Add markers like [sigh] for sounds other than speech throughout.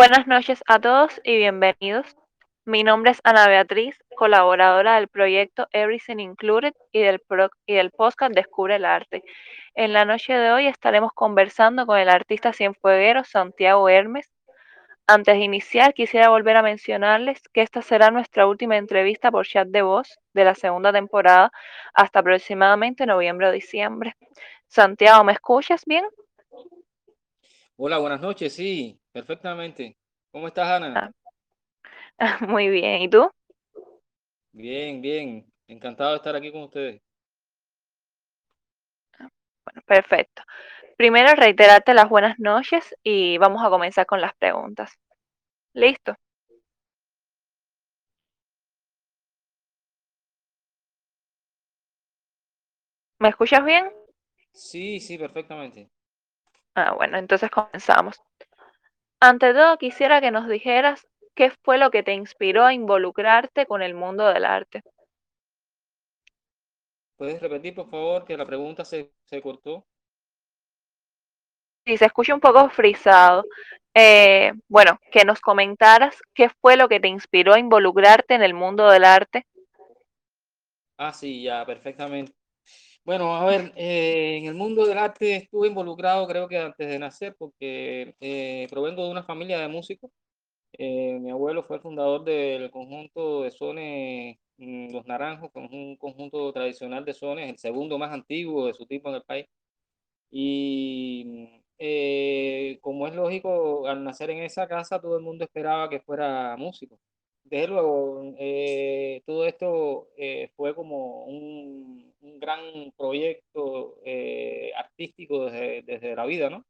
Buenas noches a todos y bienvenidos. Mi nombre es Ana Beatriz, colaboradora del proyecto Everything Included y del, pro- y del podcast Descubre el Arte. En la noche de hoy estaremos conversando con el artista cienfueguero Santiago Hermes. Antes de iniciar, quisiera volver a mencionarles que esta será nuestra última entrevista por chat de voz de la segunda temporada hasta aproximadamente noviembre o diciembre. Santiago, ¿me escuchas bien? Hola, buenas noches, sí, perfectamente. ¿Cómo estás, Ana? Ah, [laughs] muy bien. ¿Y tú? Bien, bien. Encantado de estar aquí con ustedes. Bueno, perfecto. Primero, reiterarte las buenas noches y vamos a comenzar con las preguntas. ¿Listo? ¿Me escuchas bien? Sí, sí, perfectamente. Ah, bueno, entonces comenzamos. Ante todo, quisiera que nos dijeras qué fue lo que te inspiró a involucrarte con el mundo del arte. ¿Puedes repetir, por favor, que la pregunta se, se cortó? Si se escucha un poco frisado, eh, bueno, que nos comentaras qué fue lo que te inspiró a involucrarte en el mundo del arte. Ah, sí, ya, perfectamente. Bueno, a ver, eh, en el mundo del arte estuve involucrado creo que antes de nacer porque eh, provengo de una familia de músicos. Eh, mi abuelo fue el fundador del conjunto de sones mm, Los Naranjos, es un conjunto tradicional de sones, el segundo más antiguo de su tipo en el país. Y eh, como es lógico, al nacer en esa casa todo el mundo esperaba que fuera músico. Desde luego, eh, todo esto eh, fue como un, un gran proyecto eh, artístico desde, desde la vida, ¿no?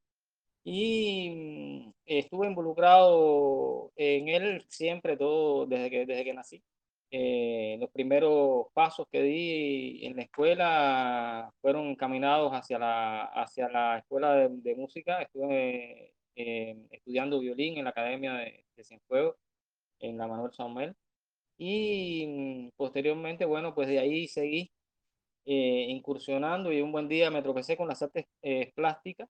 Y mm, estuve involucrado en él siempre, todo desde que, desde que nací. Eh, los primeros pasos que di en la escuela fueron encaminados hacia la, hacia la escuela de, de música. Estuve eh, estudiando violín en la Academia de, de Cienfuegos, en la Manuel Samuel. Y mm, posteriormente, bueno, pues de ahí seguí eh, incursionando y un buen día me tropecé con las artes eh, plásticas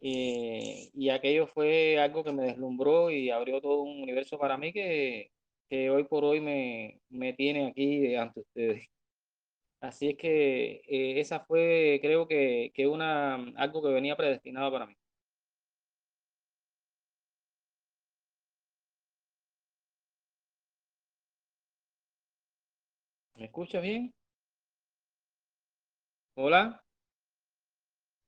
eh, y aquello fue algo que me deslumbró y abrió todo un universo para mí que, que hoy por hoy me, me tiene aquí ante ustedes. Así es que eh, esa fue, creo que, que una, algo que venía predestinado para mí. ¿Me escuchas bien? Hola,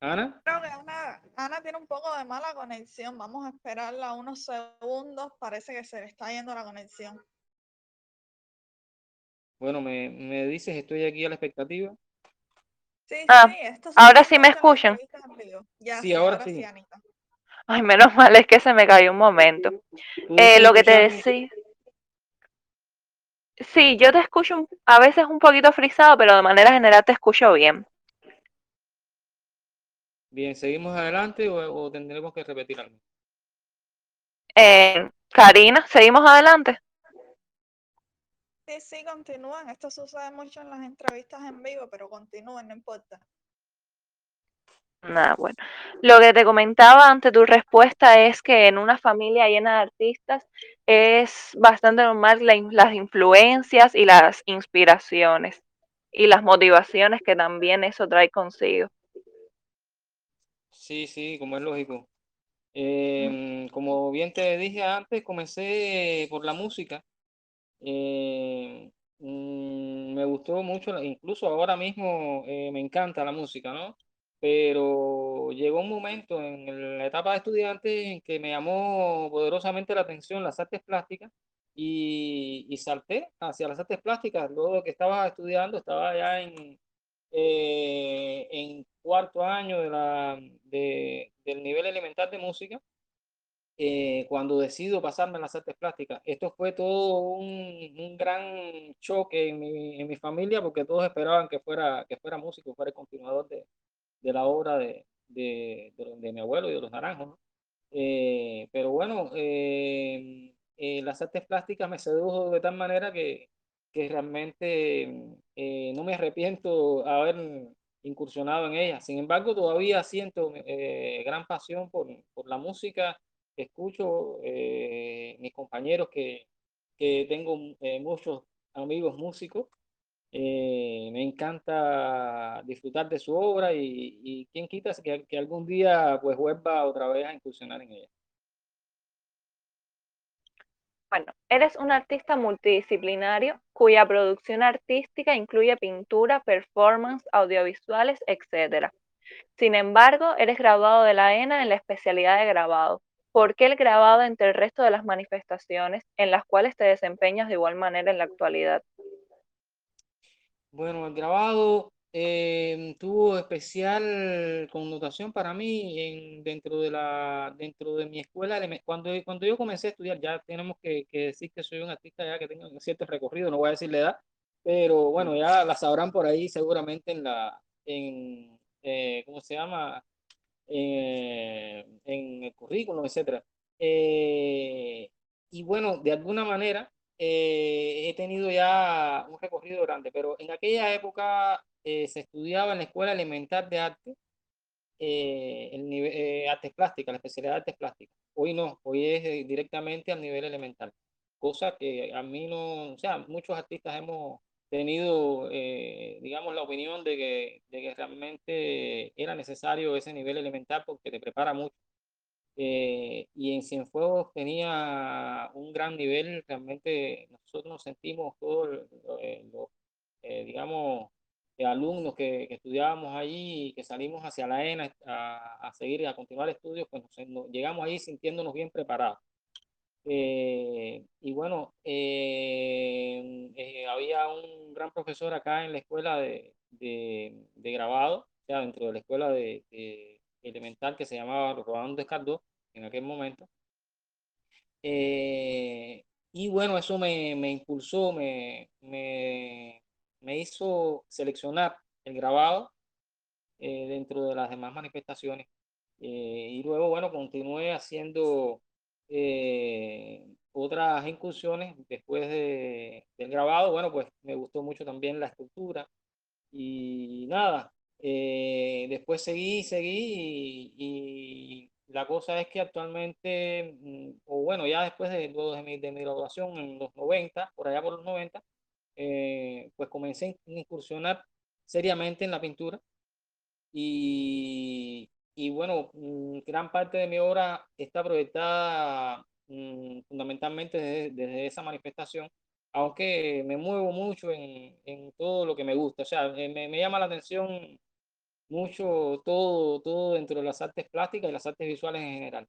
Ana. Creo que Ana, Ana tiene un poco de mala conexión. Vamos a esperarla unos segundos. Parece que se le está yendo la conexión. Bueno, me, me dices, estoy aquí a la expectativa. Sí, Ah, sí, esto ahora sí me escuchan. Ya, Sí, ahora ahora sí. sí, Anita. Ay, menos mal es que se me cayó un momento. ¿Tú me Eh, lo que te decía, sí, yo te escucho un- a veces un poquito frisado, pero de manera general te escucho bien. Bien, ¿seguimos adelante o, o tendremos que repetir algo? Eh, Karina, seguimos adelante. Sí, sí, continúan. Esto sucede mucho en las entrevistas en vivo, pero continúen, no importa. Nada, bueno. Lo que te comentaba ante tu respuesta es que en una familia llena de artistas es bastante normal las influencias y las inspiraciones y las motivaciones que también eso trae consigo. Sí, sí, como es lógico. Em, como bien te dije antes, comencé por la música. Eh, mm, me gustó mucho, incluso ahora mismo eh, me encanta la música, ¿no? Pero llegó un momento en la etapa de estudiante en que me llamó poderosamente la atención las artes plásticas y, y salté hacia las artes plásticas. Luego que estaba estudiando, estaba ya en, eh, en cuarto año de la, de- del nivel elemental de música eh, cuando decido pasarme a las artes plásticas. Esto fue todo un, un gran choque en mi, en mi familia porque todos esperaban que fuera, que fuera músico, fuera el continuador de, de la obra de, de, de- de mi abuelo y de los naranjos, ¿no? Eh, pero bueno, eh, eh, las artes plásticas me sedujo de tal manera que, que realmente eh, no me arrepiento haber incursionado en ellas. Sin embargo, todavía siento eh, gran pasión por, por la música escucho, eh, mis compañeros que, que tengo muchos amigos músicos, eh, me encanta disfrutar de su obra y, quién quita que, que algún día pues vuelva otra vez a incursionar en ella. Bueno, eres un artista multidisciplinario cuya producción artística incluye pintura, performance, audiovisuales, etc. Sin embargo, eres graduado de la ENA en la especialidad de grabado. ¿Por qué el grabado entre el resto de las manifestaciones en las cuales te desempeñas de igual manera en la actualidad? Bueno, el grabado eh, tuvo especial connotación para mí en, dentro, de la, dentro de mi escuela. Cuando, cuando yo comencé a estudiar, ya tenemos que, que decir que soy un artista ya que tengo un cierto recorrido, no voy a decir la edad, pero bueno, ya la sabrán por ahí seguramente en la, en, eh, ¿cómo se llama? Eh, en el currículum, etcétera. Eh, y bueno, de alguna manera he tenido ya un recorrido grande, pero en aquella época se estudiaba en la Escuela Elemental de Arte, el nivel, artes plásticas, la especialidad de artes plásticas. Hoy no, hoy es directamente al nivel elemental, cosa que a mí no, o sea, muchos artistas hemos tenido, eh, digamos, la opinión de que, de que realmente era necesario ese nivel elemental porque te prepara mucho. Eh, y en Cienfuegos tenía un gran nivel, realmente nosotros nos sentimos todos los, eh, digamos, alumnos que, que, estudiábamos allí y que salimos hacia la ENA a, a seguir, a continuar estudios, pues llegamos ahí sintiéndonos bien preparados. Eh, y bueno, eh, eh, había un gran profesor acá en la escuela de, de, de grabado, o sea, dentro de la escuela de, de elemental que se llamaba Rodán Descardó en aquel momento. y bueno, eso me, me impulsó, me, me, me, hizo seleccionar el grabado dentro de las demás manifestaciones. y luego, bueno, continué haciendo eh, otras incursiones después de, del grabado, bueno, pues me gustó mucho también la estructura y nada, eh, después seguí, seguí y, la cosa es que actualmente, mm, o bueno, ya después de, de, mi, de mi graduación en los 90, por allá por los 90, eh, pues comencé a incursionar seriamente en la pintura y, y bueno, mm, gran parte de mi obra está proyectada mm, fundamentalmente desde, esa manifestación, aunque me muevo mucho en, en, todo lo que me gusta. O sea, me, me, llama la atención mucho todo, todo dentro de las artes plásticas y las artes visuales en general.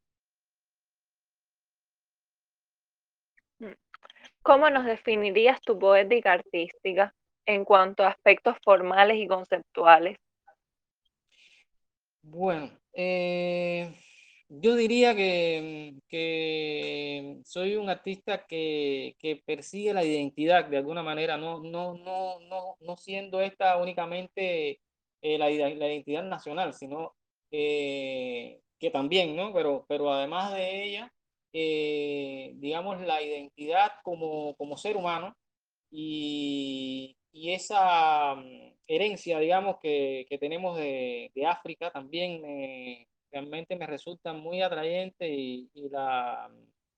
Mm. ¿Cómo nos definirías tu poética artística en cuanto a aspectos formales y conceptuales? Bueno, eh, yo diría que, que, soy un artista que, que, persigue la identidad de alguna manera, no, no, no, no, no siendo esta únicamente eh, la, la, identidad nacional, sino eh, que también, ¿no? Pero, pero además de ella, digamos, la identidad como, como ser humano y, y esa mm, herencia, digamos, que, que tenemos de, de, África también me, realmente me resulta muy atrayente y, y, la,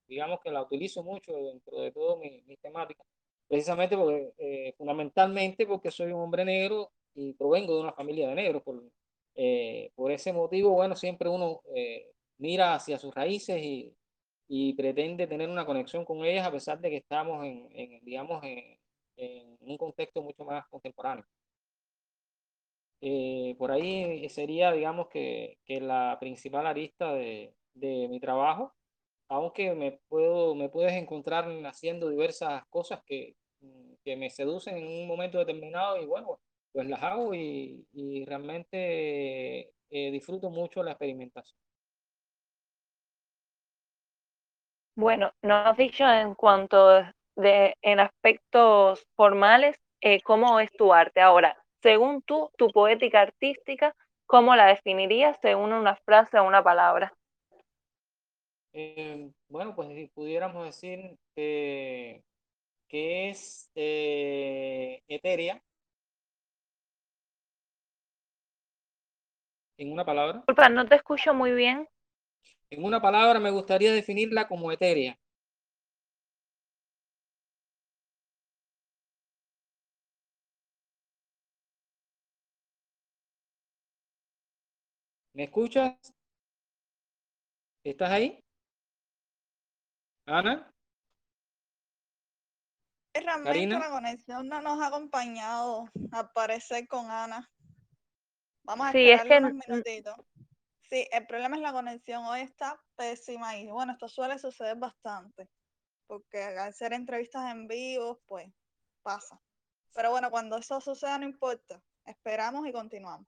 digamos que la utilizo mucho dentro de todo mi, mi temática, precisamente porque, eh, fundamentalmente porque soy un hombre negro y provengo de una familia de negros. Por, eh, por ese motivo, bueno, siempre uno eh, mira hacia sus raíces y, y, pretende tener una conexión con ellas a pesar de que estamos en, en digamos, en, en un contexto mucho más contemporáneo. Eh, por ahí sería, digamos, que, que la principal arista de, de, mi trabajo, aunque me, puedo, me puedes encontrar haciendo diversas cosas que, que me seducen en un momento determinado y bueno, pues las hago y, y realmente eh, disfruto mucho la experimentación. Bueno, nos has dicho en cuanto de, en aspectos formales, eh, ¿cómo es tu arte? Ahora, según tú, tu poética artística, ¿cómo la definirías según una frase o una palabra? Eh, bueno, pues si pudiéramos decir que, que es eh, etérea. En una palabra. Disculpa, no te escucho muy bien. En una palabra me gustaría definirla como etérea. ¿Me escuchas? ¿Estás ahí? Ana, Realmente Karina. la conexión no nos ha acompañado a aparecer con Ana. Vamos a Sí, es esperarle que unos minutitos. Sí, el problema es la conexión. Hoy está pésima y bueno, esto suele suceder bastante. Porque al hacer entrevistas en vivo, pues pasa. Pero bueno, cuando eso suceda no importa. Esperamos y continuamos.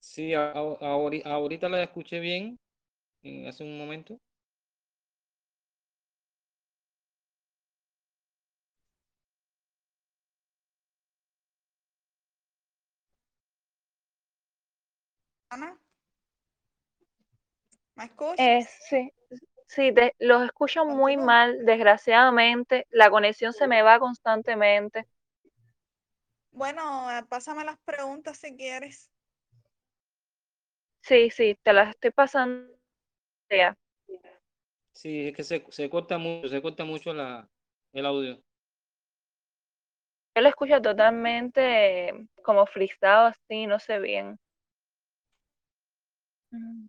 sí, a- a- ahori- ahorita la escuché bien, hace un momento. Ana, ¿me escuchas? eh, sí, sí, te- los escucho muy mal, desgraciadamente. La conexión se me va constantemente. Bueno, eh, pásame las preguntas si quieres. Sí, sí, te las estoy pasando. ya. Sí, es que se, se corta mucho, se corta mucho la, el audio. Yo lo escucho totalmente como frisado así, no sé bien. Mm.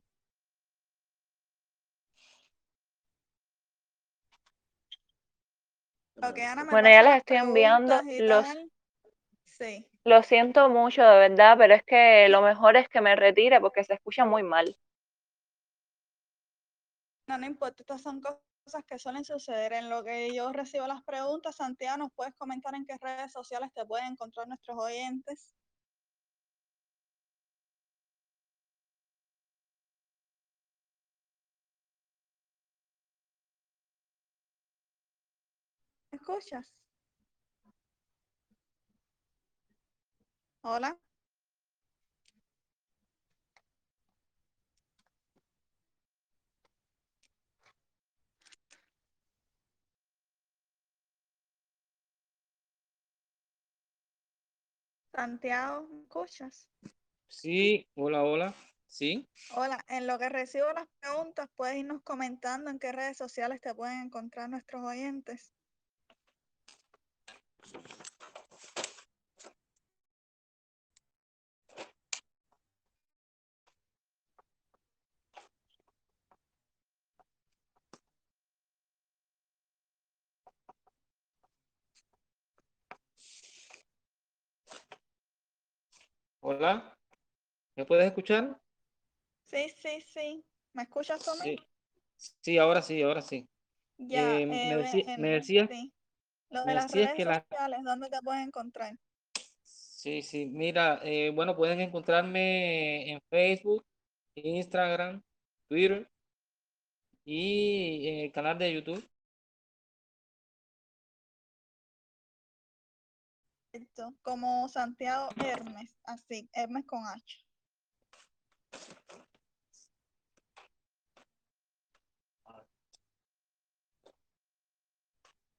Ok, Ana, me Bueno, ya las estoy enviando. Los, tal. Sí. lo siento mucho, de verdad, pero es que lo mejor es que me retire porque se escucha muy mal. No, no importa, estas son cosas que suelen suceder. En lo que yo recibo las preguntas, Santiago, ¿nos puedes comentar en qué redes sociales te pueden encontrar nuestros oyentes? ¿Me escuchas? Hola. Santiago, ¿me escuchas? Sí, hola, hola. Sí, Hola, en lo que recibo las preguntas, puedes irnos comentando en qué redes sociales te pueden encontrar nuestros oyentes. Hola. ¿Me puedes escuchar? Sí, sí, sí. ¿Me escuchas mí? Sí, sí, ahora sí, ahora sí. Ya, Eh, eh, me, me en- decías, sí. Lo de las redes que la... sociales, ¿dónde te pueden encontrar? Sí, sí, mira, eh, bueno, pueden encontrarme en Facebook, Instagram, Twitter y en el canal de YouTube. Como Santiago Hermes, así, Hermes con H.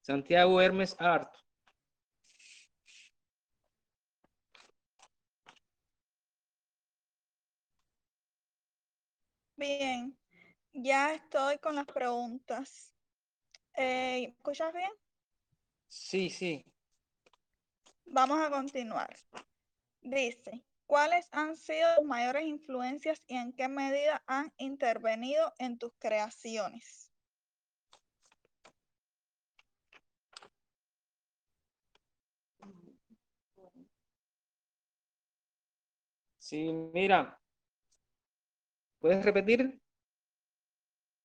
Santiago Hermes Art. Bien, ya estoy con las preguntas. Eh, ¿me ¿escuchas bien? Sí, sí. Vamos a continuar. Dice, ¿cuáles han sido tus mayores influencias y en qué medida han intervenido en tus creaciones? Sí, mira, ¿puedes repetir?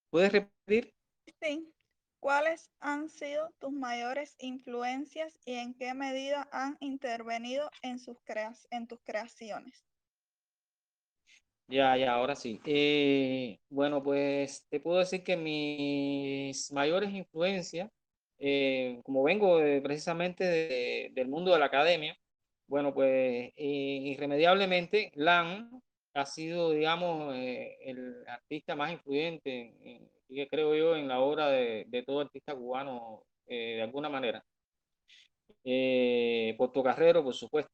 ¿Puedes repetir? Sí. ¿Cuáles han sido tus mayores influencias y en qué medida han intervenido en, sus crea- en tus creaciones? Ya, ya, ahora sí. Eh, bueno, pues te puedo decir que mis mayores influencias, eh, como vengo de- precisamente de- del mundo de la academia, bueno, pues eh, irremediablemente Lan ha sido, digamos, eh, el artista más influyente, en- en- que creo yo, en la obra de, de todo artista cubano, eh, de alguna manera. Eh, Portocarrero, por supuesto.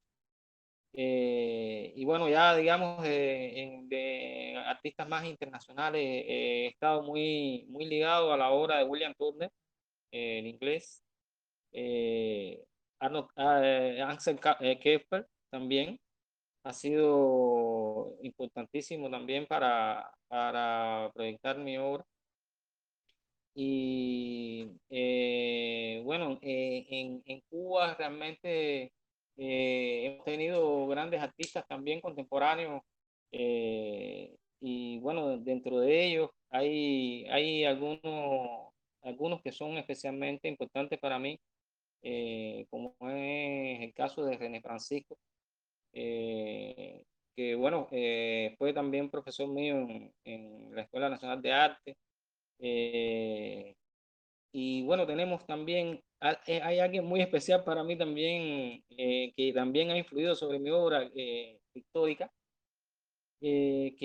y bueno, ya digamos, de artistas más internacionales, he estado muy, muy ligado a la obra de William Turner en inglés, Arnold, ah, Ansel Kepler también ha sido importantísimo también para, para proyectar mi obra. Y eh, bueno, eh, en, en, Cuba realmente eh, hemos tenido grandes artistas también contemporáneos y bueno, dentro de ellos hay, hay algunos, algunos que son especialmente importantes para mí, como es el caso de René Francisco, que bueno, fue también profesor mío en, en la Escuela Nacional de Arte. Eh, y bueno, tenemos también, eh, hay alguien muy especial para mí también, eh, que también ha influido sobre mi obra pictórica, que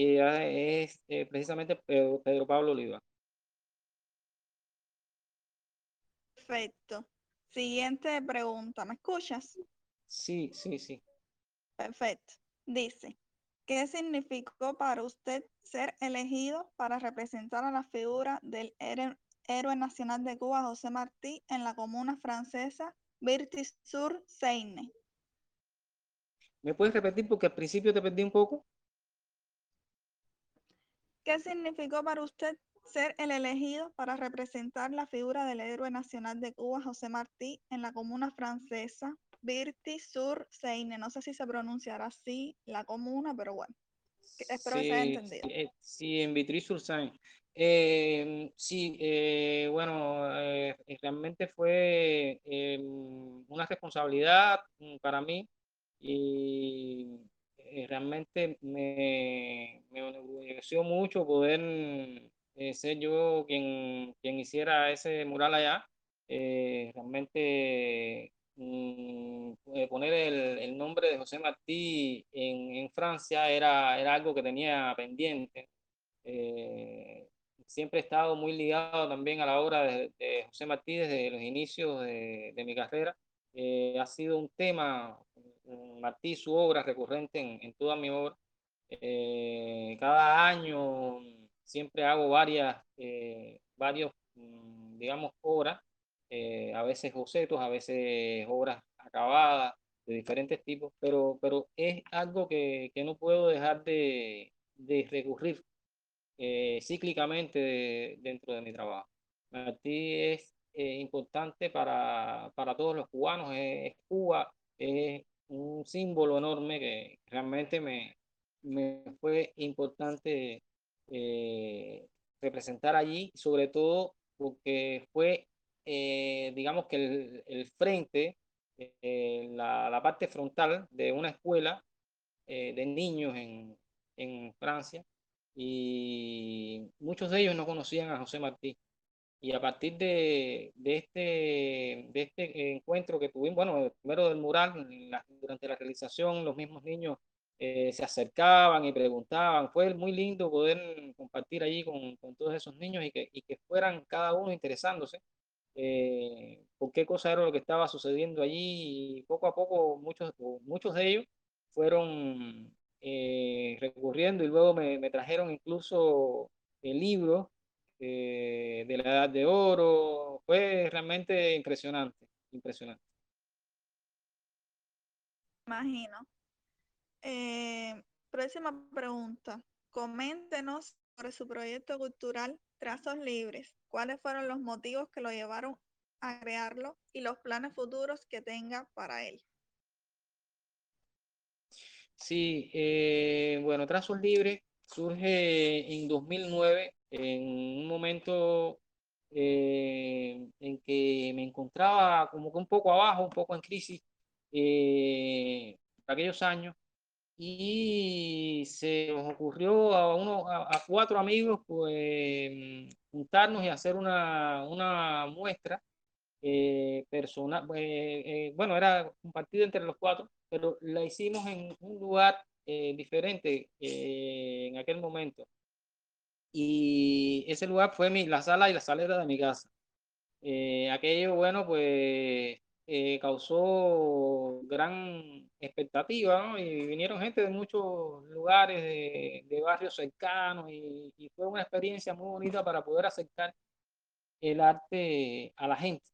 es precisamente Pedro, Pedro Pablo Oliva. Perfecto. Siguiente pregunta, ¿me escuchas? Sí, sí, sí. Perfecto. Dice, ¿Qué significó para usted ser elegido para representar a la figura del héroe nacional de Cuba, José Martí, en la comuna francesa Virtis-sur-Seine? ¿Me puedes repetir porque al principio te perdí un poco? ¿Qué significó para usted ser el elegido para representar la figura del héroe nacional de Cuba, José Martí, en la comuna francesa Virti sur Seine. No sé si se pronunciará así la comuna, pero bueno. Espero que se haya entendido. Sí, eh, en Vitry sur Seine. Eh, sí, eh, bueno, realmente fue una responsabilidad para mí y realmente me, me mucho poder ser yo quien, quien hiciera ese mural allá. realmente Mm, eh, poner el, el, nombre de José Martí en, en, Francia era, era algo que tenía pendiente. Eh, siempre he estado muy ligado también a la obra de, José Martí desde los inicios de, de mi carrera. Eh, ha sido un tema, Martí, su obra recurrente en, en toda mi obra. cada año siempre hago varias, varios, mm, digamos, obras eh, a veces bocetos, a veces obras acabadas de diferentes tipos, pero, pero es algo que, que no puedo dejar de, de recurrir eh, cíclicamente dentro de mi trabajo. Martí es eh, importante para, para, todos los cubanos, es, Cuba, es un símbolo enorme que realmente me, me fue importante representar allí, sobre todo porque fue eh, digamos que el, el frente, eh, la, la, parte frontal de una escuela eh, de niños en, en, Francia y muchos de ellos no conocían a José Martí. Y a partir de, de, este, de este encuentro que tuvimos, bueno, primero del mural, durante la realización los mismos niños se acercaban y preguntaban. Fue muy lindo poder compartir allí con, con todos esos niños y que, y que fueran cada uno interesándose eh, por qué cosa era lo que estaba sucediendo allí y poco a poco muchos, muchos de ellos fueron eh, recurriendo y luego me, me trajeron incluso el libro eh, de la Edad de Oro. Fue realmente impresionante, impresionante. Imagino. Eh, próxima pregunta. Coméntenos sobre su proyecto cultural Trazos Libres cuáles fueron los motivos que lo llevaron a crearlo y los planes futuros que tenga para él. Sí, eh, bueno, Trazos Libres surge en 2009, en un momento eh, en que me encontraba como que un poco abajo, un poco en crisis, aquellos años, y se nos ocurrió a, uno, a, cuatro amigos pues, juntarnos y hacer una, una muestra eh, personal. Eh, eh, bueno, era compartida entre los cuatro, pero la hicimos en un lugar diferente en aquel momento. Y ese lugar fue mi, la sala y la salera de mi casa. aquello, bueno, pues eh, causó gran expectativa, ¿no? Y vinieron gente de muchos lugares, de, de barrios cercanos, y, y, fue una experiencia muy bonita para poder acercar el arte a la gente.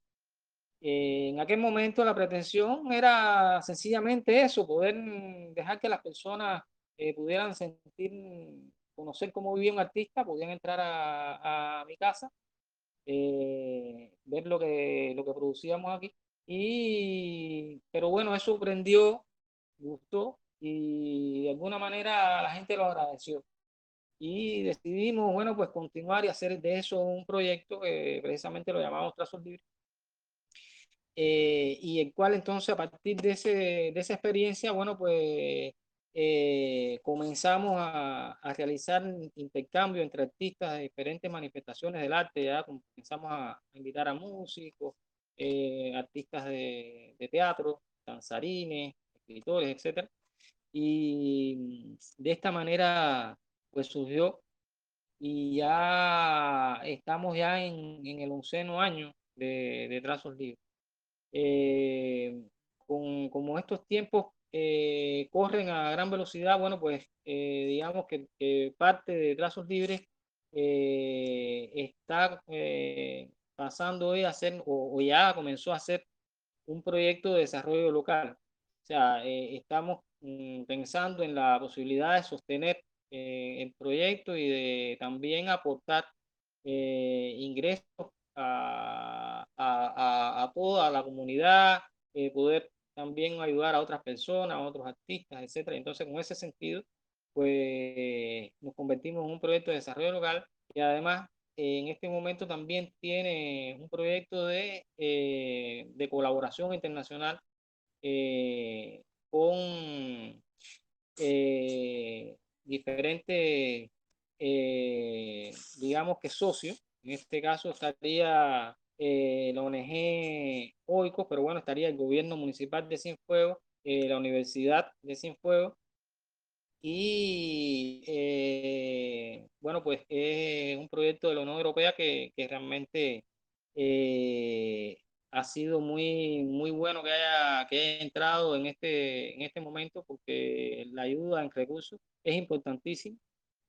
Eh, en aquel momento la pretensión era sencillamente eso, poder dejar que las personas eh, pudieran sentir, conocer cómo vivía un artista, podían entrar a, a mi casa, eh, ver lo que, lo que producíamos aquí. Y, pero bueno, eso prendió, gustó y de alguna manera la gente lo agradeció. Y decidimos, bueno, pues continuar y hacer de eso un proyecto que precisamente lo llamamos Trazos Libres. Eh, y el cual entonces a partir de, ese, de esa experiencia, bueno, pues eh, comenzamos a, a, realizar intercambio entre artistas de diferentes manifestaciones del arte, ya comenzamos a, invitar a músicos, eh, artistas de, de, teatro, danzarines, escritores, etc. Y de esta manera, pues surgió y ya estamos ya en, en el onceno año de, de Trazos Libres. Eh, con, como estos tiempos eh, corren a gran velocidad, bueno, pues eh, digamos que, que, parte de Trazos Libres eh, está eh, pasando hoy a hacer, o, o, ya comenzó a hacer un proyecto de desarrollo local. O sea, eh, estamos mm, pensando en la posibilidad de sostener el proyecto y de también aportar ingresos a, a, a, toda la comunidad, eh, poder también ayudar a otras personas, a otros artistas, etcétera. Entonces, con ese sentido, pues nos convertimos en un proyecto de desarrollo local y además en este momento también tiene un proyecto de, eh, de colaboración internacional eh, con eh, diferentes, digamos que socios. En este caso estaría la ONG OICO, pero bueno, estaría el gobierno municipal de Cienfuegos, la Universidad de Cienfuegos, y eh, bueno, pues es un proyecto de la Unión Europea que, que realmente eh, ha sido muy, muy bueno que haya, que haya entrado en este, en este momento porque la ayuda en recursos es importantísima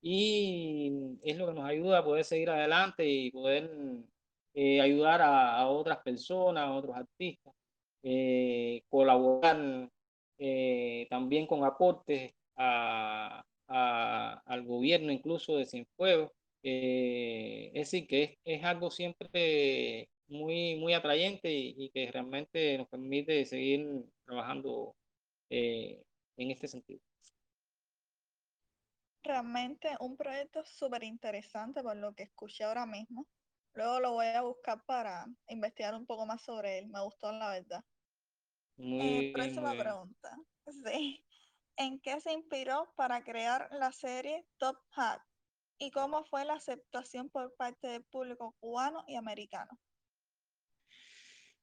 y es lo que nos ayuda a poder seguir adelante y poder eh, ayudar a, a, otras personas, a otros artistas, eh, colaborar eh, también con aportes a, a, al gobierno incluso de Cienfuegos. es decir, que es, es, algo siempre muy, muy atrayente y, y, que realmente nos permite seguir trabajando en este sentido realmente un proyecto súper interesante por lo que escuché ahora mismo. Luego lo voy a buscar para investigar un poco más sobre él. Me gustó la verdad. Muy eh, próxima bien. pregunta. [laughs] Sí. ¿En qué se inspiró para crear la serie Top Hat? ¿Y cómo fue la aceptación por parte del público cubano y americano?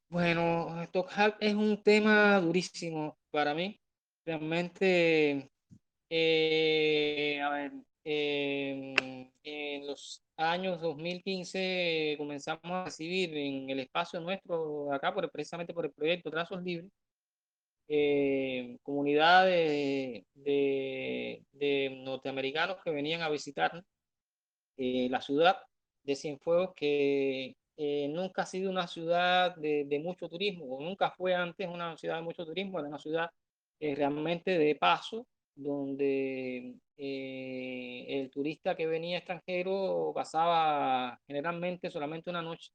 Bueno, Top Hat es un tema durísimo para mí. Realmente, eh, a ver, eh, en los años 2015 comenzamos a recibir en el espacio nuestro, acá precisamente por el proyecto Trazos Libres, eh, comunidades de, de, norteamericanos que venían a visitar eh, la ciudad de Cienfuegos, que eh, nunca ha sido una ciudad de, de, mucho turismo, o nunca fue antes una ciudad de mucho turismo, era una ciudad eh, realmente de paso, donde eh, el turista que venía extranjero pasaba generalmente solamente una noche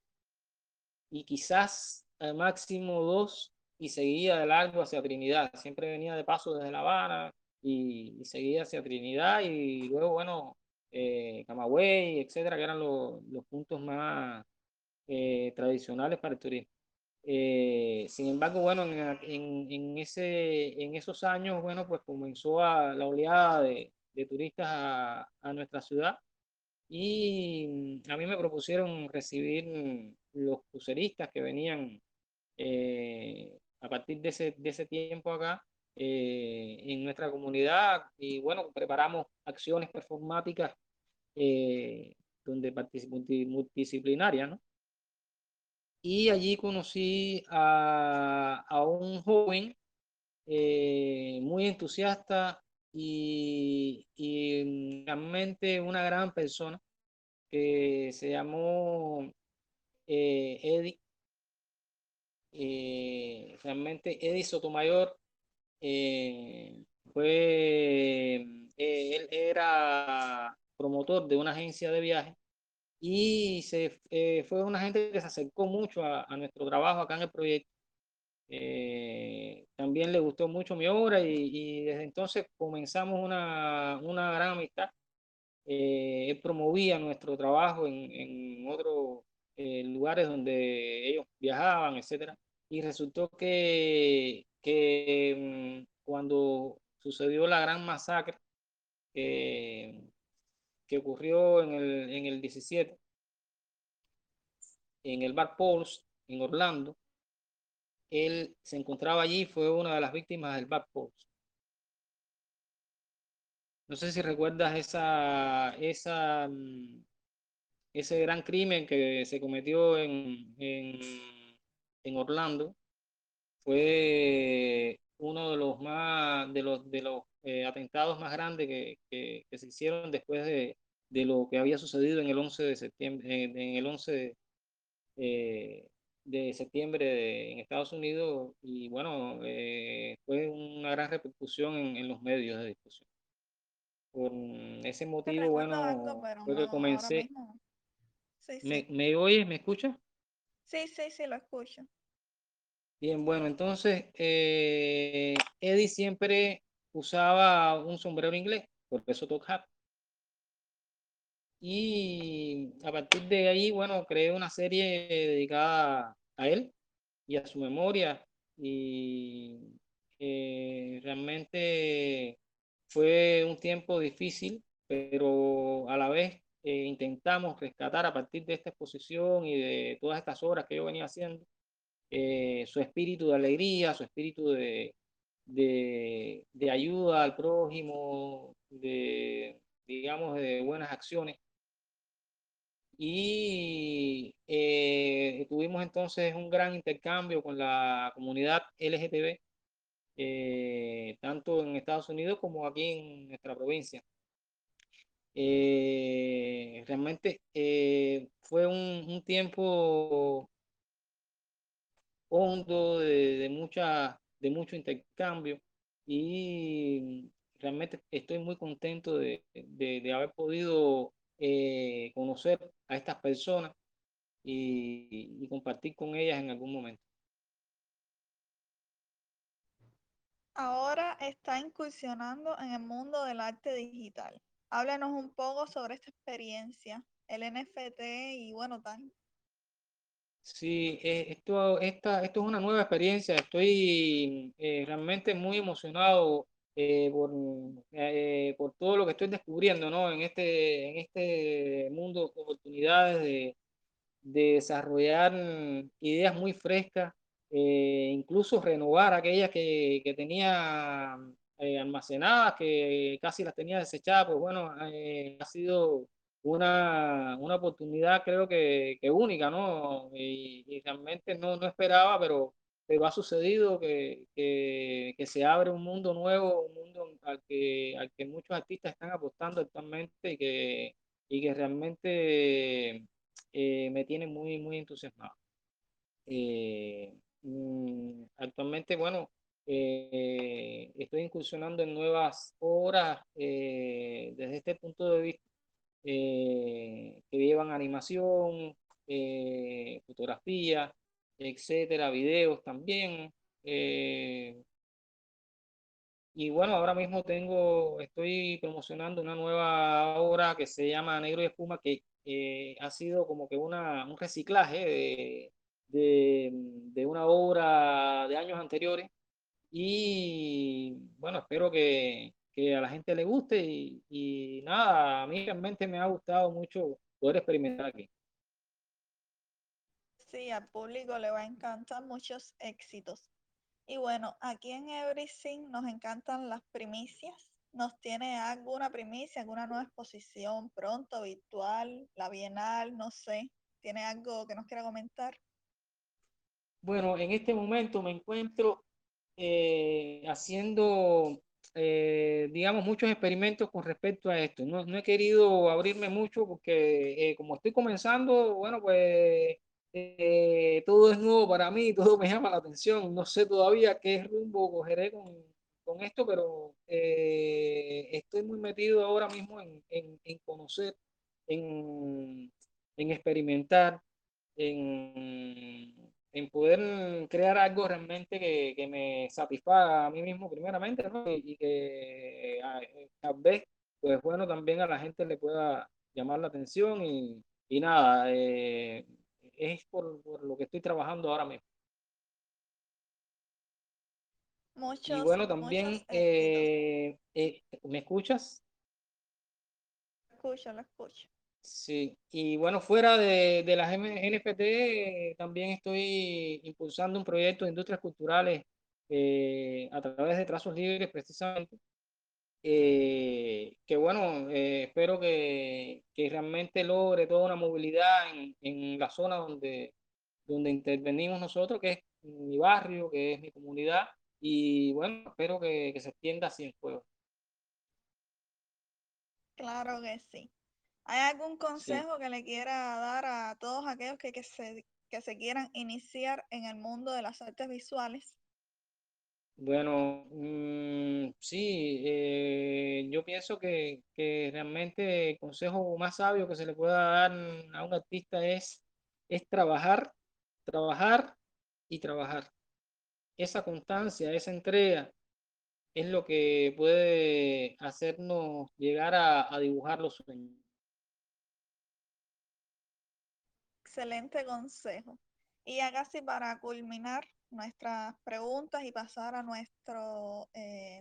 y quizás al máximo dos y seguía de largo hacia Trinidad. Siempre venía de paso desde La Habana y, y seguía hacia Trinidad y luego, bueno, eh, Camagüey, etcétera, que eran los, los puntos más eh, tradicionales para el turismo. Eh, sin embargo, bueno, en, en, en, ese, en esos años, bueno, pues comenzó a, la oleada de, de turistas a, a, nuestra ciudad y a mí me propusieron recibir los cruceristas que venían eh, a partir de ese, de ese tiempo acá eh, en nuestra comunidad y bueno, preparamos acciones performáticas eh, donde multidisciplinarias, ¿no? y allí conocí a, a un joven eh, muy entusiasta y, y, realmente una gran persona que se llamó eh, Eddie. Eh, realmente Eddie Sotomayor eh, fue, él era promotor de una agencia de viaje y se, fue una gente que se acercó mucho a, a nuestro trabajo acá en el proyecto eh, también le gustó mucho mi obra y, desde entonces comenzamos una, una gran amistad. Eh, él promovía nuestro trabajo en, en otros eh, lugares donde ellos viajaban, etc. Y resultó que, que mm, cuando sucedió la gran masacre que ocurrió en el, en el 17, en el Bar Pauls, en Orlando, él se encontraba allí, fue una de las víctimas del Bad Post. No sé si recuerdas esa, esa, mm, ese gran crimen que se cometió en, en, en Orlando. Fue uno de los más de los de los eh, atentados más grandes que, que, que, se hicieron después de, de, lo que había sucedido en el 11 de septiembre en, en el 11 de, eh, de septiembre en Estados Unidos y bueno, eh, fue una gran repercusión en, en, los medios de discusión. Por ese motivo, bueno, algo, fue que comencé. Sí, sí. ¿Me, ¿Me oyes? ¿Me escuchas? Sí, sí, sí, lo escucho. Bien, bueno, entonces eh, Eddie siempre usaba un sombrero inglés, por eso top hat. Y a partir de ahí, bueno, creé una serie dedicada a él y a su memoria. Y eh, realmente fue un tiempo difícil, pero a la vez eh, intentamos rescatar a partir de esta exposición y de todas estas obras que yo venía haciendo, eh, su espíritu de alegría, su espíritu de, de, ayuda al prójimo, de, digamos, de buenas acciones y eh, tuvimos entonces un gran intercambio con la comunidad LGTB, eh, tanto en Estados Unidos como aquí en nuestra provincia. Eh, realmente fue un, tiempo hondo de, mucha, de mucho intercambio y realmente estoy muy contento de, de, haber podido eh, conocer a estas personas y, y compartir con ellas en algún momento. Ahora está incursionando en el mundo del arte digital. Háblanos un poco sobre esta experiencia, el NFT y bueno, tal. Sí, eh, esto, esta, esto es una nueva experiencia. Estoy eh, realmente muy emocionado eh, por, eh, por todo lo que estoy descubriendo ¿no? en, este, en este mundo, oportunidades de, de desarrollar ideas muy frescas, eh, incluso renovar aquellas que, que tenía eh, almacenadas, que casi las tenía desechadas, pues bueno, ha sido una, una oportunidad creo que, que única, ¿no? Y, y realmente no, no esperaba, pero pero ha sucedido que, que, que, se abre un mundo nuevo, un mundo al que, al que muchos artistas están apostando actualmente y que, y que realmente eh, me tiene muy, muy entusiasmado. Eh, mm, actualmente, bueno, eh, estoy incursionando en nuevas obras eh, desde este punto de vista eh, que llevan animación, fotografía, etcétera, videos también. Eh, y bueno, ahora mismo tengo, estoy promocionando una nueva obra que se llama Negro y Espuma, que eh, ha sido como que una, un reciclaje de, de, de, una obra de años anteriores. Y bueno, espero que, que a la gente le guste y, y nada, a mí realmente me ha gustado mucho poder experimentar aquí. Sí, al público le va a encantar muchos éxitos. Y bueno, aquí en Everything nos encantan las primicias. ¿Nos tiene alguna primicia, alguna nueva exposición pronto, virtual, la bienal, no sé? ¿Tiene algo que nos quiera comentar? Bueno, en este momento me encuentro eh, haciendo, eh, digamos, muchos experimentos con respecto a esto. No, no he querido abrirme mucho porque eh, como estoy comenzando, bueno, pues eh, todo es nuevo para mí, [laughs] todo me llama la atención. No sé todavía qué rumbo cogeré con, con esto, pero eh, estoy muy metido ahora mismo en, en, en conocer, en, en experimentar, en, en poder crear algo realmente que, que me satisfaga a mí mismo primeramente, ¿no? Y, y que a- tal vez, pues bueno, también a la gente le pueda llamar la atención y, y nada, eh, es por, por lo que estoy trabajando ahora mismo. Y Muchos, bueno, también, muchos eh, eh, ¿me escuchas? Lo escucho, lo escucho. Sí, y bueno, fuera de, de las NFT, también estoy impulsando un proyecto de industrias culturales eh, a través de trazos libres, precisamente, eh, que bueno, eh, espero que, que realmente logre toda una movilidad en, en la zona donde, donde intervenimos nosotros, que es mi barrio, que es mi comunidad, y bueno, espero que, que se extienda así en fuego. Claro que sí. ¿Hay algún Sí. consejo que le quiera dar a todos aquellos que, que se, que se quieran iniciar en el mundo de las artes visuales? Bueno, mm, sí, eh, yo pienso que, que realmente el consejo más sabio que se le pueda dar a un artista es, es trabajar, trabajar y trabajar. Esa constancia, esa entrega es lo que puede hacernos llegar a, a dibujar los sueños. Excelente consejo. Y ya casi para culminar nuestras preguntas y pasar a nuestra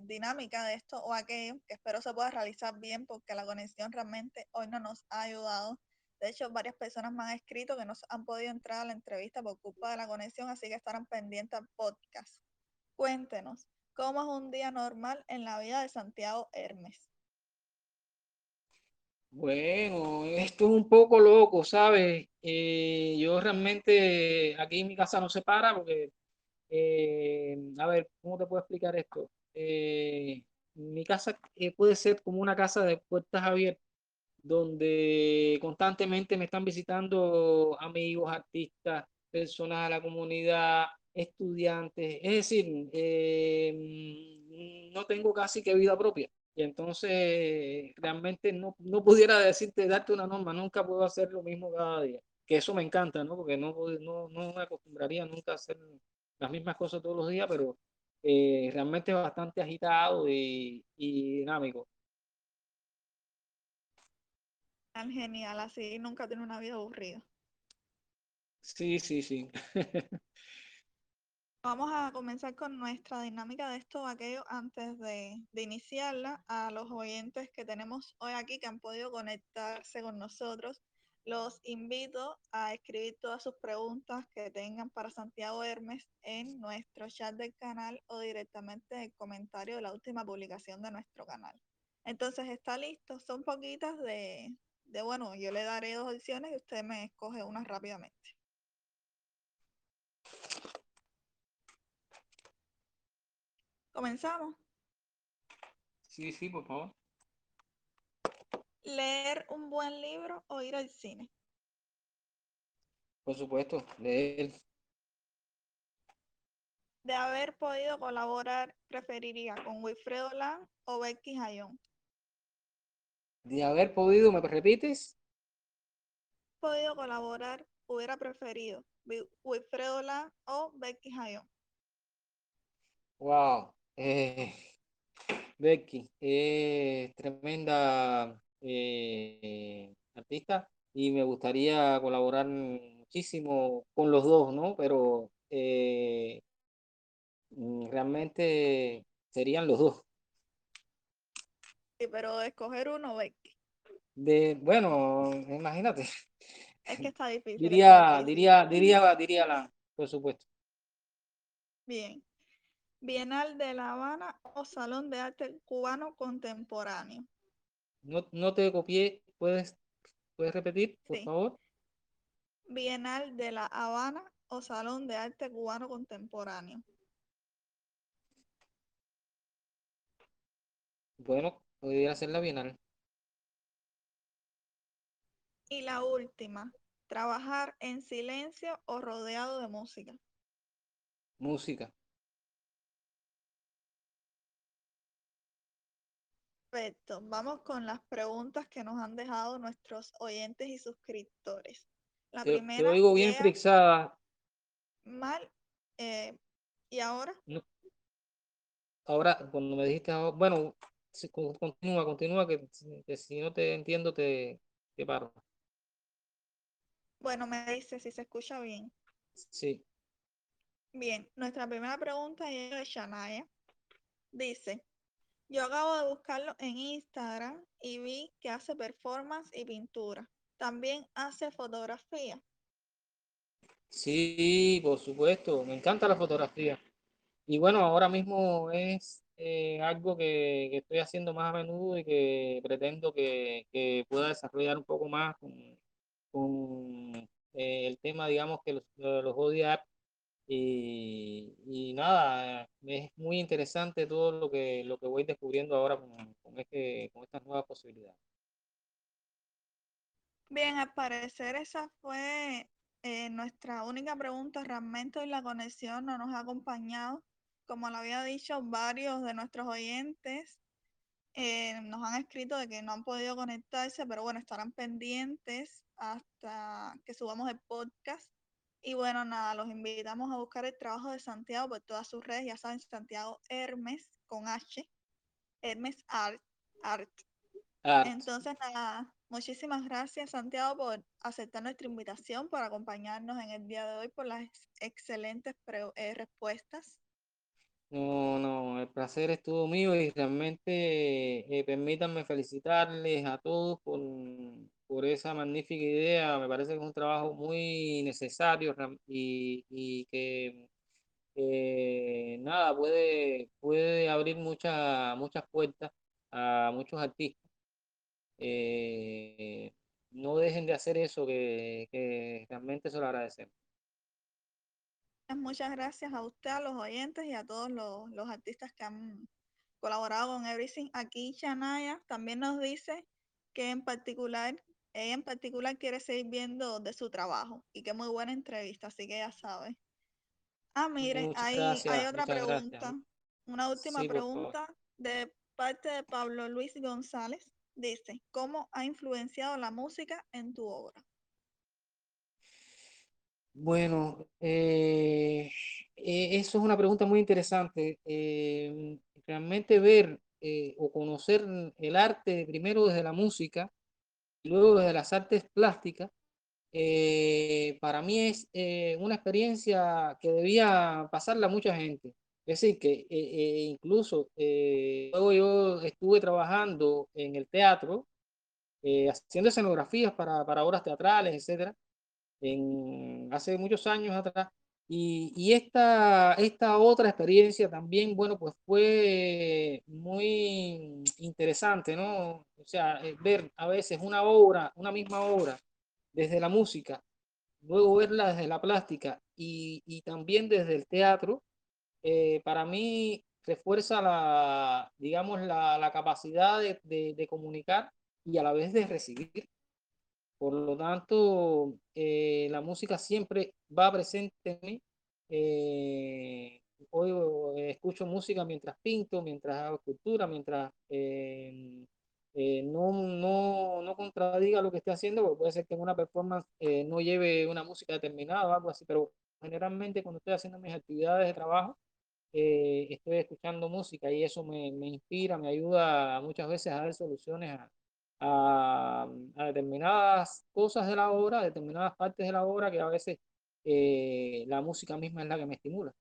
dinámica de esto o aquello, que espero se pueda realizar bien porque la conexión realmente hoy no nos ha ayudado. De hecho, varias personas me han escrito que no han podido entrar a la entrevista por culpa de la conexión, así que estarán pendientes al podcast. Cuéntenos, ¿cómo es un día normal en la vida de Santiago Hermes? Bueno, esto es un poco loco, ¿sabes? Eh, yo realmente aquí en mi casa no se para porque Eh, a ver, ¿cómo te puedo explicar esto? Eh, mi casa eh, puede ser como una casa de puertas abiertas, donde constantemente me están visitando amigos, artistas, personas de la comunidad, estudiantes. Es decir, eh, no tengo casi que vida propia. Y entonces realmente no, no pudiera decirte, darte una norma, nunca puedo hacer lo mismo cada día. Que eso me encanta, ¿no? Porque no, no, no me acostumbraría nunca a hacer las mismas cosas todos los días, pero eh, realmente es bastante agitado y, y dinámico. Tan genial, así nunca tiene una vida aburrida. Sí, sí, sí. [laughs] Vamos a comenzar con nuestra dinámica de esto aquello antes de, de iniciarla. A los oyentes que tenemos hoy aquí que han podido conectarse con nosotros, los invito a escribir todas sus preguntas que tengan para Santiago Hermes en nuestro chat del canal o directamente en el comentario de la última publicación de nuestro canal. Entonces, ¿está listo? Son poquitas de, de bueno, yo le daré dos opciones y usted me escoge una rápidamente. Comenzamos. Sí, sí, por favor. Leer un buen libro o ir al cine. Por supuesto, leer. De haber podido colaborar, preferiría con Wilfredo Lang o Becky Jayón. De haber podido, ¿me repites? Podido colaborar, hubiera preferido Wi- Wilfredo Lang o Becky Jayón. Wow. Eh, Becky, es tremenda eh, artista y me gustaría colaborar muchísimo con los dos, ¿no? Pero eh, mm, realmente serían los dos. Sí, pero escoger uno, Becky. De, bueno, imagínate, Es que está [laughs] difícil. está diría, difícil. diría, diría, diría la, por supuesto. Bien. Bienal de La Habana o Salón de Arte Cubano Contemporáneo. No, no te copié, ¿puedes, puedes repetir, por Sí. favor? Bienal de La Habana o Salón de Arte Cubano Contemporáneo? Bueno, podría ser la Bienal. Y la última, trabajar en silencio o rodeado de música. Música. Perfecto, vamos con las preguntas que nos han dejado nuestros oyentes y suscriptores. La Te, te primera, oigo bien frisada. mal, eh, y ahora, No, Ahora, cuando me dijiste, ahora- bueno, continúa, continúa, que, que si no te entiendo, te, te paro. bueno, me dice si se escucha bien. Sí. Bien, nuestra primera pregunta es de Shania. Dice, yo acabo de buscarlo en Instagram y vi que hace performance y pintura. También hace fotografía. Sí, por supuesto, me encanta la fotografía. Y bueno, ahora mismo es eh, algo que, estoy haciendo más a menudo y que pretendo que, pueda desarrollar un poco más con, eh, el tema, digamos, que los, lo- los. Y, y nada, es muy interesante todo lo que, lo que voy descubriendo ahora con, con, este, con estas nuevas posibilidades. Bien, al parecer esa fue eh, nuestra única pregunta. Realmente hoy la conexión no nos ha acompañado. Como lo había dicho, varios de nuestros oyentes eh, nos han escrito de que no han podido conectarse, pero bueno, estarán pendientes hasta que subamos el podcast. Y bueno, nada, los invitamos a buscar el trabajo de Santiago por todas sus redes. Ya saben, Santiago Hermes con H, Hermes Art. Art. Art. Entonces, nada, muchísimas gracias Santiago por aceptar nuestra invitación, por acompañarnos en el día de hoy, por las ex- excelentes eh, respuestas. No, no, el placer es todo mío y realmente eh, permítanme felicitarles a todos por, por esa magnífica idea. Me parece que es un trabajo muy necesario y, que eh, nada, puede, puede abrir muchas muchas puertas a muchos artistas. Eh, no dejen de hacer eso, que, que realmente se lo agradecemos. Muchas gracias a usted, a los oyentes y a todos los, los artistas que han colaborado con Everything. Aquí Chanaya también nos dice que en particular, ella en particular quiere seguir viendo de su trabajo y que muy buena entrevista, así que ya sabe. Ah, miren, Muchas hay, hay otra muchas gracias. pregunta, una última Sí, pregunta de parte de Pablo Luis González. Dice, ¿cómo ha influenciado la música en tu obra? Bueno, eh, eh, eso es una pregunta muy interesante. Eh, realmente ver eh, o conocer el arte primero desde la música luego desde las artes plásticas, eh, para mí es eh, una experiencia que debía pasarla a mucha gente. Es decir, que eh, eh, incluso luego yo estuve trabajando en el teatro, haciendo escenografías para, para obras teatrales, etcétera en, hace muchos años atrás. Y, esta, esta otra experiencia también, bueno, pues fue muy interesante, ¿no? O sea, eh, ver a veces una obra, una misma obra, desde la música, luego verla desde la plástica y, y también desde el teatro, eh, para mí refuerza la, digamos, la, la capacidad de, de comunicar y a la vez de recibir. Por lo tanto, eh, la música siempre va presente en mí. Eh, hoy eh, escucho música mientras pinto, mientras hago escultura, mientras eh, eh, no, no, no contradiga lo que esté haciendo, porque puede ser que en una performance eh, no lleve una música determinada o algo así, pero generalmente cuando estoy haciendo mis actividades de trabajo, eh, estoy escuchando música y eso me, me inspira, me ayuda muchas veces a dar soluciones a, a, a determinadas cosas de la obra, a determinadas partes de la obra que a veces eh, la música misma es la que me estimula.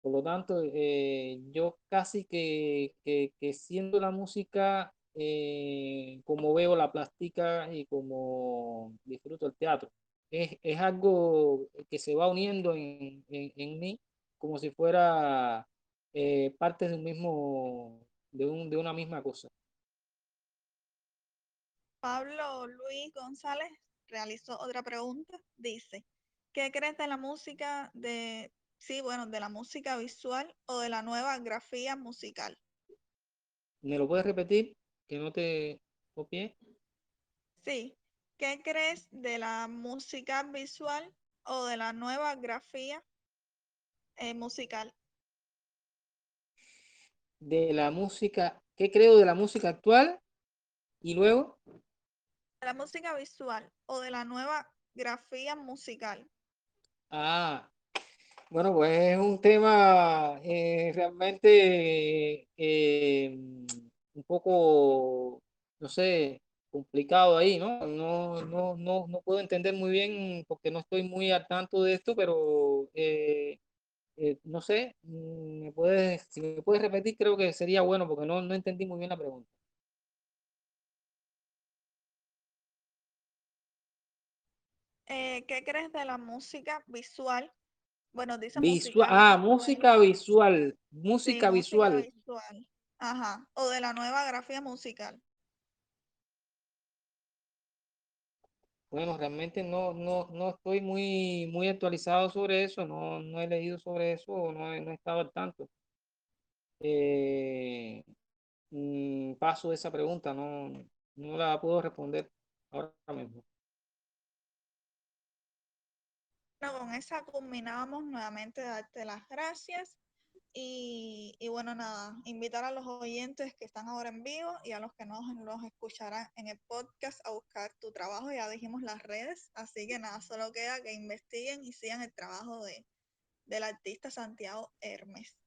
Por lo tanto, eh, yo casi que, que, que siendo la música eh, como veo la plástica y como disfruto el teatro. Es, es algo que se va uniendo en, en, en mí como si fuera eh, parte de un mismo, de, un, de una misma cosa. Pablo Luis González realizó otra pregunta. Dice, ¿Qué crees de la música de, sí, bueno, de la música visual o de la nueva grafía musical? ¿Me lo puedes repetir? Que no te copié. Sí. ¿Qué crees de la música visual o de la nueva grafía eh, musical? De la música, ¿qué creo de la música actual? Y luego, ¿De la música visual o de la nueva grafía musical? ah, bueno, pues es un tema eh, realmente eh, un poco, no sé, complicado ahí, ¿no? No, no, no, no puedo entender muy bien porque no estoy muy al tanto de esto, pero eh, eh, no sé, mm, me puedes, si me puedes repetir, creo que sería bueno porque no, no entendí muy bien la pregunta. Eh, ¿qué crees de la música visual? Bueno, dice Visual, musical, ah, pero bueno, música visual, sí, música música visual. visual. Ajá. O de la nueva grafía musical. Bueno, realmente no, no, no estoy muy, muy actualizado sobre eso, no, no he leído sobre eso, no he, no he estado al tanto. Eh, mm, paso esa pregunta, no, no la puedo responder ahora mismo. Con esa culminábamos nuevamente darte las gracias y, y bueno, nada, invitar a los oyentes que están ahora en vivo y a los que no los escucharán en el podcast a buscar tu trabajo. Ya dijimos las redes, así que nada, solo queda que investiguen y sigan el trabajo de, del artista Santiago Hermes.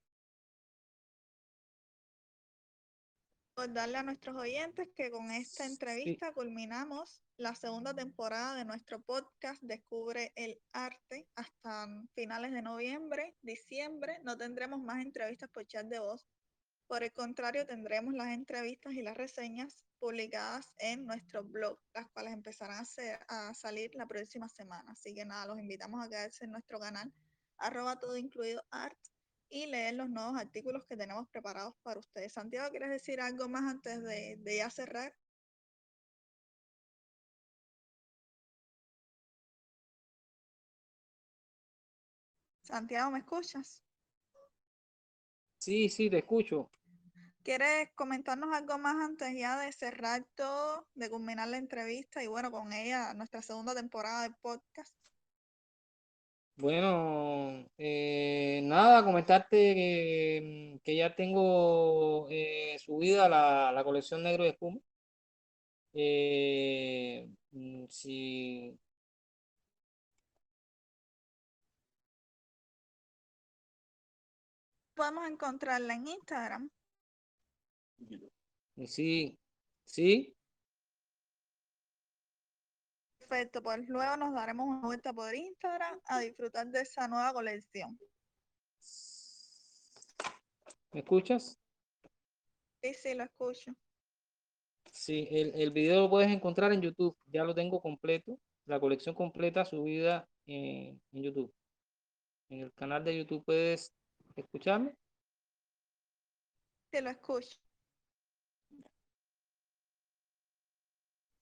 Recordarle a nuestros oyentes que con esta Sí. entrevista culminamos la segunda temporada de nuestro podcast Descubre el Arte hasta finales de noviembre, diciembre. No tendremos más entrevistas por chat de voz. Por el contrario, tendremos las entrevistas y las reseñas publicadas en nuestro blog, las cuales empezarán a, ser- a salir la próxima semana. Así que nada, los invitamos a quedarse en nuestro canal, arroba todo incluido art, y leer los nuevos artículos que tenemos preparados para ustedes. Santiago, ¿quieres decir algo más antes de, de ya cerrar? Santiago, ¿me escuchas? Sí, sí, te escucho. ¿Quieres comentarnos algo más antes ya de cerrar todo, de culminar la entrevista y bueno, con ella nuestra segunda temporada de podcast? Bueno, eh, nada, comentarte que, que ya tengo eh, subida la, la colección Negro de Espuma. Eh, mm, si, Podemos encontrarla en Instagram. sí, sí, Perfecto, pues luego nos daremos una vuelta por Instagram a disfrutar de esa nueva colección. ¿me escuchas? Sí, sí, lo escucho. Sí, el, el video lo puedes encontrar en YouTube, ya lo tengo completo, la colección completa subida en, en YouTube. En el canal de YouTube puedes escucharme. Sí, lo escucho.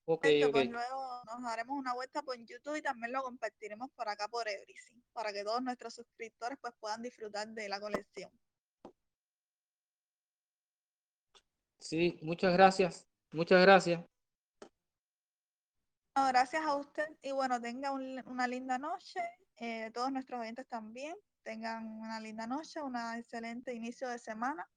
Ok, Perfecto, pues luego nos daremos una vuelta por YouTube y también lo compartiremos por acá por Everything, para que todos nuestros suscriptores pues puedan disfrutar de la colección. Sí, muchas gracias, muchas gracias. No, gracias a usted y bueno, tenga un- una linda noche. eh, todos nuestros oyentes también tengan una linda noche, un excelente inicio de semana.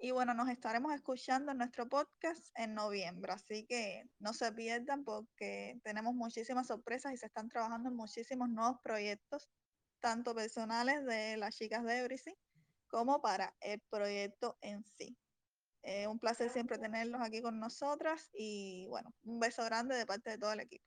Y bueno, nos estaremos escuchando en nuestro podcast en noviembre, así que no se pierdan porque tenemos muchísimas sorpresas y se están trabajando en muchísimos nuevos proyectos, tanto personales de las chicas de Everything como para el proyecto en sí. Eh, un placer siempre tenerlos aquí con nosotras y bueno, un beso grande de parte de todo el equipo.